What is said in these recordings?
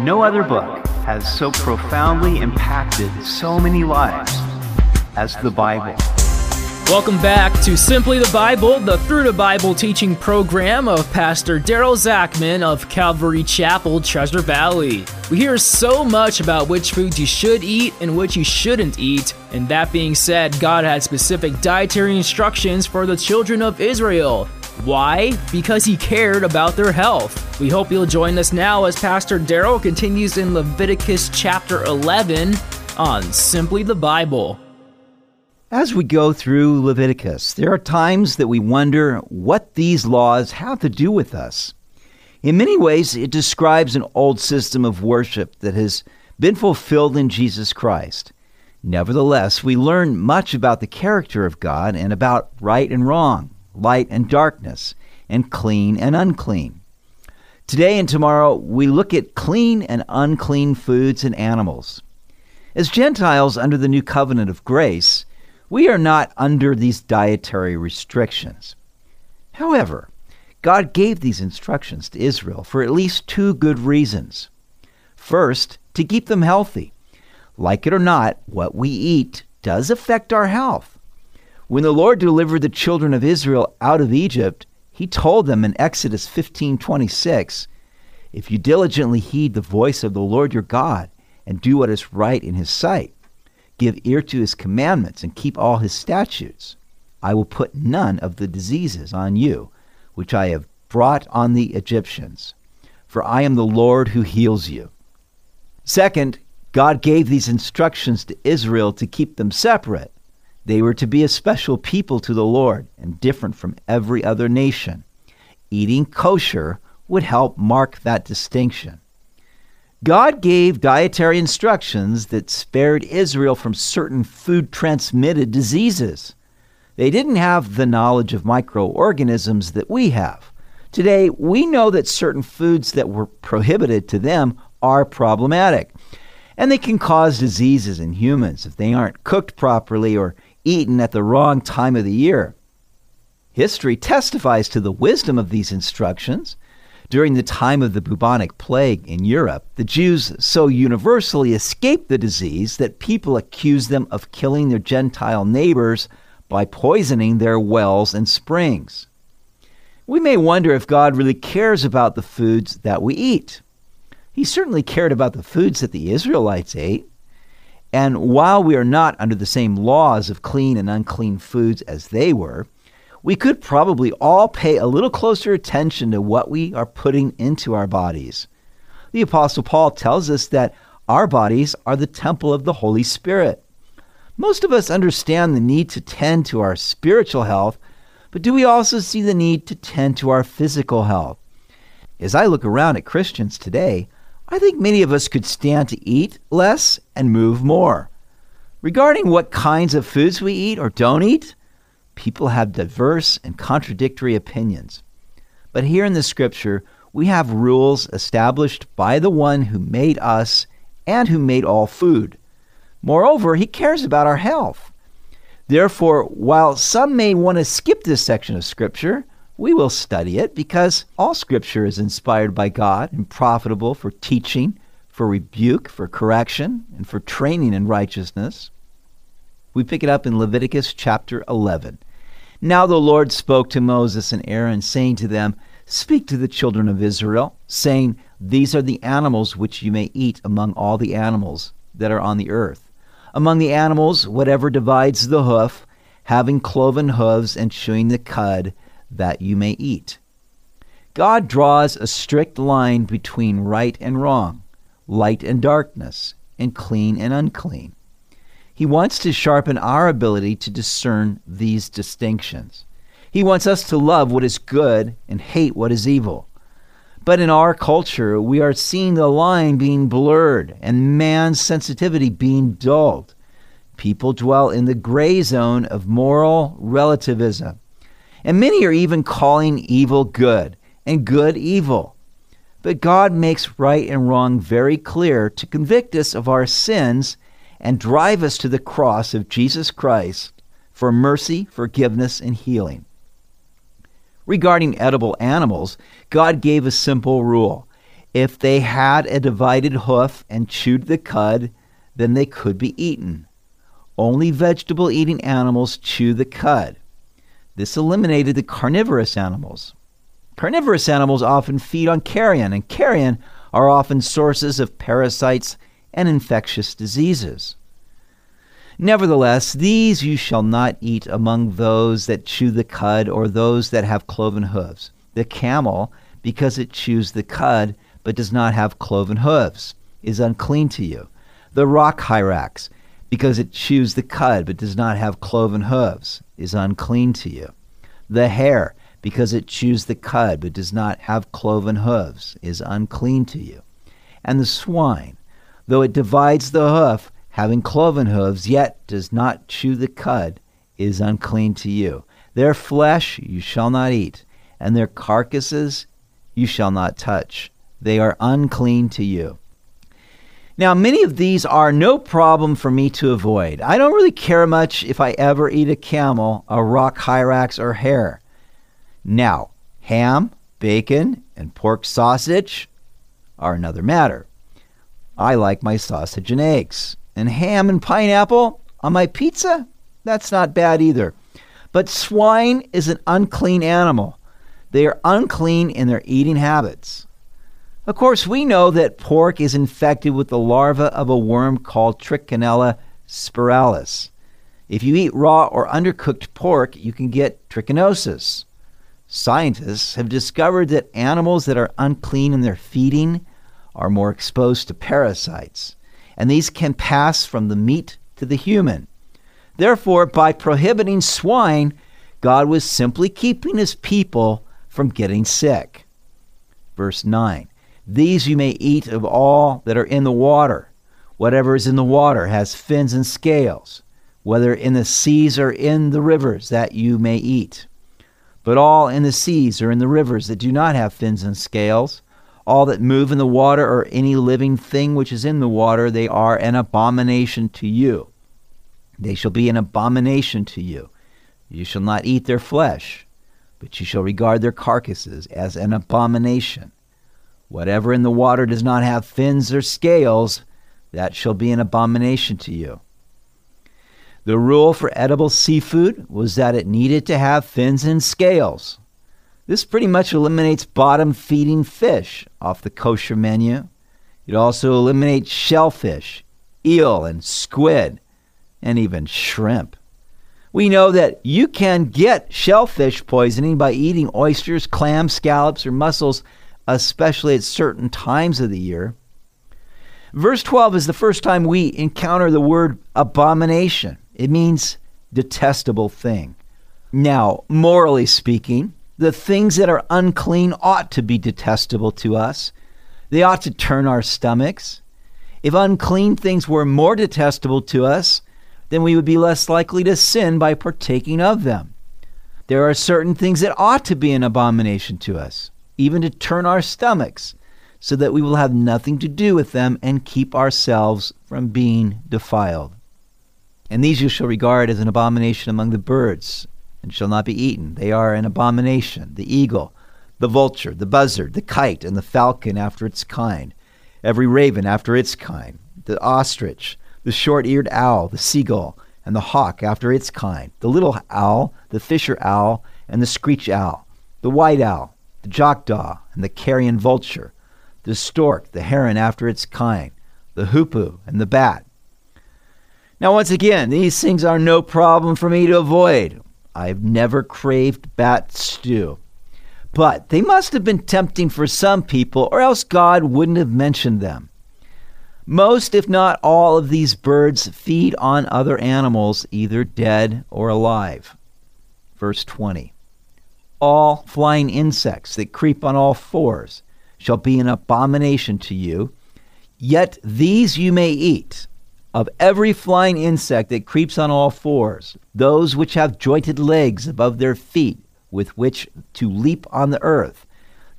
No other book has so profoundly impacted so many lives as the Bible. Welcome back to Simply the Bible, the Through the Bible teaching program of Pastor Daryl Zachman of Calvary Chapel, Treasure Valley. We hear so much about which foods you should eat and which you shouldn't eat, and that being said, God had specific dietary instructions for the children of Israel. Why? Because he cared about their health. We hope you'll join us now as Pastor Daryl continues in Leviticus chapter 11 on Simply the Bible. As we go through Leviticus, there are times that we wonder what these laws have to do with us. In many ways, it describes an old system of worship that has been fulfilled in Jesus Christ. Nevertheless, we learn much about the character of God and about right and wrong, light and darkness, and clean and unclean. Today and tomorrow, we look at clean and unclean foods and animals. As Gentiles under the new covenant of grace, we are not under these dietary restrictions. However, God gave these instructions to Israel for at least two good reasons. First, to keep them healthy. Like it or not, what we eat does affect our health. When the Lord delivered the children of Israel out of Egypt, he told them in Exodus 15:26, "If you diligently heed the voice of the Lord your God and do what is right in his sight, give ear to his commandments, and keep all his statutes. I will put none of the diseases on you, which I have brought on the Egyptians, for I am the Lord who heals you. Second, God gave these instructions to Israel to keep them separate. They were to be a special people to the Lord and different from every other nation. Eating kosher would help mark that distinction. God gave dietary instructions that spared Israel from certain food transmitted diseases. They didn't have the knowledge of microorganisms that we have. Today, we know that certain foods that were prohibited to them are problematic, and they can cause diseases in humans if they aren't cooked properly or eaten at the wrong time of the year. History testifies to the wisdom of these instructions. During the time of the bubonic plague in Europe, the Jews so universally escaped the disease that people accused them of killing their Gentile neighbors by poisoning their wells and springs. We may wonder if God really cares about the foods that we eat. He certainly cared about the foods that the Israelites ate. And while we are not under the same laws of clean and unclean foods as they were, we could probably all pay a little closer attention to what we are putting into our bodies. The Apostle Paul tells us that our bodies are the temple of the Holy Spirit. Most of us understand the need to tend to our spiritual health, but do we also see the need to tend to our physical health? As I look around at Christians today, I think many of us could stand to eat less and move more. Regarding what kinds of foods we eat or don't eat, people have diverse and contradictory opinions. But here in the scripture, we have rules established by the one who made us and who made all food. Moreover, he cares about our health. Therefore, while some may want to skip this section of scripture, we will study it because all scripture is inspired by God and profitable for teaching, for rebuke, for correction, and for training in righteousness. We pick it up in Leviticus chapter 11. Now the Lord spoke to Moses and Aaron, saying to them, Speak to the children of Israel, saying, These are the animals which you may eat among all the animals that are on the earth. Among the animals, whatever divides the hoof, having cloven hooves and chewing the cud, that you may eat. God draws a strict line between right and wrong, light and darkness, and clean and unclean. He wants to sharpen our ability to discern these distinctions. He wants us to love what is good and hate what is evil. But in our culture, we are seeing the line being blurred and man's sensitivity being dulled. People dwell in the gray zone of moral relativism. And many are even calling evil good and good evil. But God makes right and wrong very clear to convict us of our sins and drive us to the cross of Jesus Christ for mercy, forgiveness, and healing. Regarding edible animals, God gave a simple rule If they had a divided hoof and chewed the cud, then they could be eaten. Only vegetable eating animals chew the cud. This eliminated the carnivorous animals. Carnivorous animals often feed on carrion, and carrion are often sources of parasites and infectious diseases. Nevertheless, these you shall not eat among those that chew the cud or those that have cloven hooves. The camel, because it chews the cud but does not have cloven hooves, is unclean to you. The rock hyrax, because it chews the cud but does not have cloven hooves, is unclean to you. The hare, because it chews the cud but does not have cloven hooves, is unclean to you. And the swine, though it divides the hoof, having cloven hooves, yet does not chew the cud, is unclean to you. Their flesh you shall not eat, and their carcasses you shall not touch. They are unclean to you. Now, many of these are no problem for me to avoid. I don't really care much if I ever eat a camel, a rock hyrax, or hare. Now, ham, bacon, and pork sausage are another matter. I like my sausage and eggs. And ham and pineapple on my pizza? That's not bad either. But swine is an unclean animal. They are unclean in their eating habits. Of course, we know that pork is infected with the larva of a worm called Trichinella spiralis. If you eat raw or undercooked pork, you can get trichinosis. Scientists have discovered that animals that are unclean in their feeding are more exposed to parasites, and these can pass from the meat to the human. Therefore, by prohibiting swine, God was simply keeping his people from getting sick. Verse 9 these you may eat of all that are in the water. Whatever is in the water has fins and scales, whether in the seas or in the rivers, that you may eat. But all in the seas or in the rivers that do not have fins and scales, all that move in the water or any living thing which is in the water, they are an abomination to you. They shall be an abomination to you. You shall not eat their flesh, but you shall regard their carcasses as an abomination. Whatever in the water does not have fins or scales, that shall be an abomination to you. The rule for edible seafood was that it needed to have fins and scales. This pretty much eliminates bottom feeding fish off the kosher menu. It also eliminates shellfish, eel, and squid, and even shrimp. We know that you can get shellfish poisoning by eating oysters, clams, scallops, or mussels especially at certain times of the year. Verse 12 is the first time we encounter the word abomination. It means detestable thing. Now, morally speaking, the things that are unclean ought to be detestable to us. They ought to turn our stomachs. If unclean things were more detestable to us, then we would be less likely to sin by partaking of them. There are certain things that ought to be an abomination to us even to turn our stomachs, so that we will have nothing to do with them and keep ourselves from being defiled. And these you shall regard as an abomination among the birds, and shall not be eaten. They are an abomination. The eagle, the vulture, the buzzard, the kite, and the falcon after its kind, every raven after its kind, the ostrich, the short eared owl, the seagull, and the hawk after its kind, the little owl, the fisher owl, and the screech owl, the white owl, the jackdaw and the carrion vulture, the stork, the heron after its kind, the hoopoe, and the bat. Now, once again, these things are no problem for me to avoid. I've never craved bat stew. But they must have been tempting for some people, or else God wouldn't have mentioned them. Most, if not all, of these birds feed on other animals, either dead or alive. Verse 20 all flying insects that creep on all fours shall be an abomination to you. Yet these you may eat of every flying insect that creeps on all fours, those which have jointed legs above their feet with which to leap on the earth.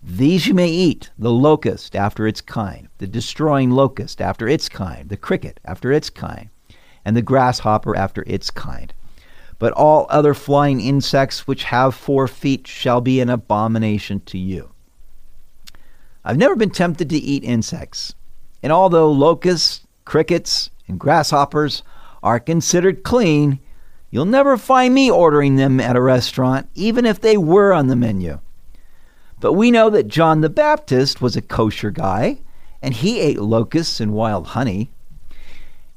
These you may eat the locust after its kind, the destroying locust after its kind, the cricket after its kind, and the grasshopper after its kind. But all other flying insects which have four feet shall be an abomination to you. I've never been tempted to eat insects. And although locusts, crickets, and grasshoppers are considered clean, you'll never find me ordering them at a restaurant, even if they were on the menu. But we know that John the Baptist was a kosher guy, and he ate locusts and wild honey.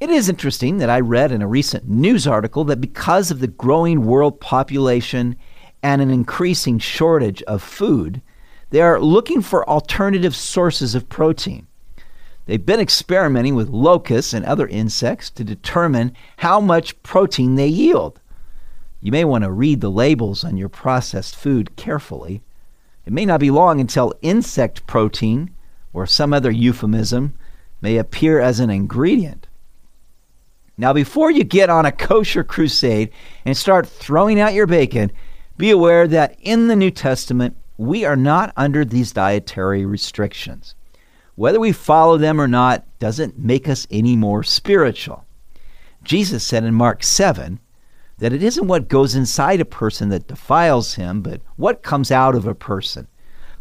It is interesting that I read in a recent news article that because of the growing world population and an increasing shortage of food, they are looking for alternative sources of protein. They've been experimenting with locusts and other insects to determine how much protein they yield. You may want to read the labels on your processed food carefully. It may not be long until insect protein, or some other euphemism, may appear as an ingredient. Now, before you get on a kosher crusade and start throwing out your bacon, be aware that in the New Testament, we are not under these dietary restrictions. Whether we follow them or not doesn't make us any more spiritual. Jesus said in Mark 7 that it isn't what goes inside a person that defiles him, but what comes out of a person.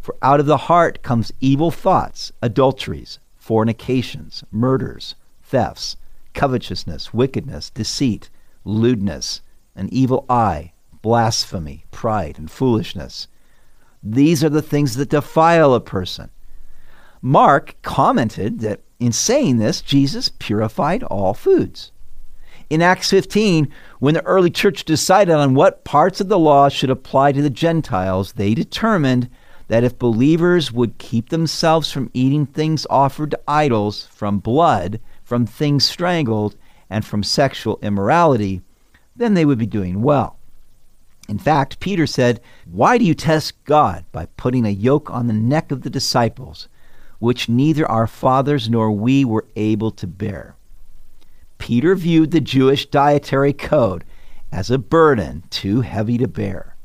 For out of the heart comes evil thoughts, adulteries, fornications, murders, thefts, covetousness, wickedness, deceit, lewdness, an evil eye, blasphemy, pride, and foolishness. These are the things that defile a person. Mark commented that in saying this, Jesus purified all foods. In Acts 15, when the early church decided on what parts of the law should apply to the Gentiles, they determined that if believers would keep themselves from eating things offered to idols, from blood, from things strangled, and from sexual immorality, then they would be doing well. In fact, Peter said, Why do you test God by putting a yoke on the neck of the disciples? which neither our fathers nor we were able to bear. Peter viewed the Jewish dietary code as a burden too heavy to bear.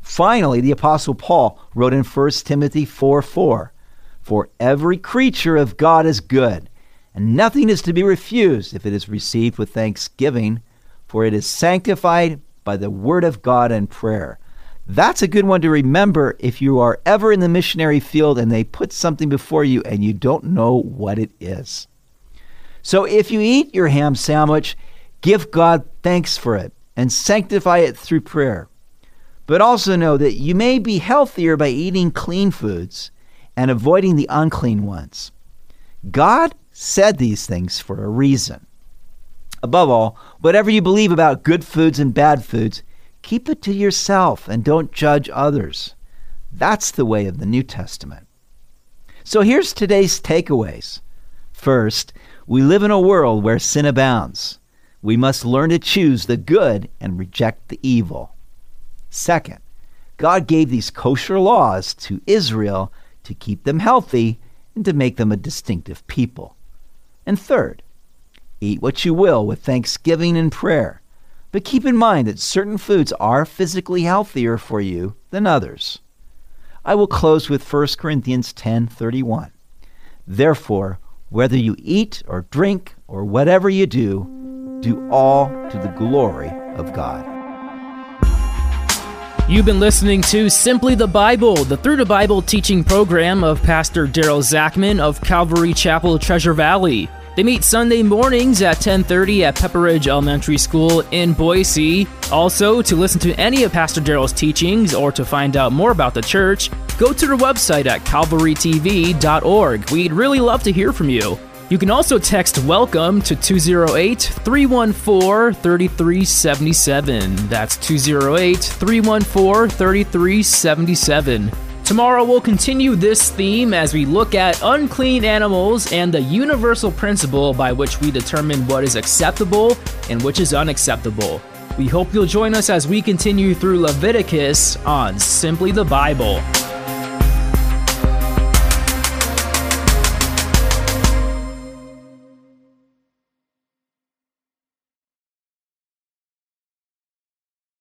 Finally, the Apostle Paul wrote in 1 Timothy 4 4 For every creature of God is good, and nothing is to be refused if it is received with thanksgiving, for it is sanctified by the word of God and prayer. That's a good one to remember if you are ever in the missionary field and they put something before you and you don't know what it is. So if you eat your ham sandwich, give God thanks for it and sanctify it through prayer. But also know that you may be healthier by eating clean foods and avoiding the unclean ones. God said these things for a reason. Above all, whatever you believe about good foods and bad foods, Keep it to yourself and don't judge others. That's the way of the New Testament. So here's today's takeaways. First, we live in a world where sin abounds. We must learn to choose the good and reject the evil. Second, God gave these kosher laws to Israel to keep them healthy and to make them a distinctive people. And third, eat what you will with thanksgiving and prayer but keep in mind that certain foods are physically healthier for you than others. I will close with 1 Corinthians 10:31. Therefore, whether you eat or drink or whatever you do, do all to the glory of God. You've been listening to Simply the Bible, the Through the Bible teaching program of Pastor Daryl Zachman of Calvary Chapel, Treasure Valley. They meet Sunday mornings at 10:30 at Pepperidge Elementary School in Boise. Also, to listen to any of Pastor Daryl's teachings or to find out more about the church, go to their website at calvarytv.org. We'd really love to hear from you. You can also text welcome to 208 314 3377. That's 208 314 3377. Tomorrow we'll continue this theme as we look at unclean animals and the universal principle by which we determine what is acceptable and which is unacceptable. We hope you'll join us as we continue through Leviticus on Simply the Bible.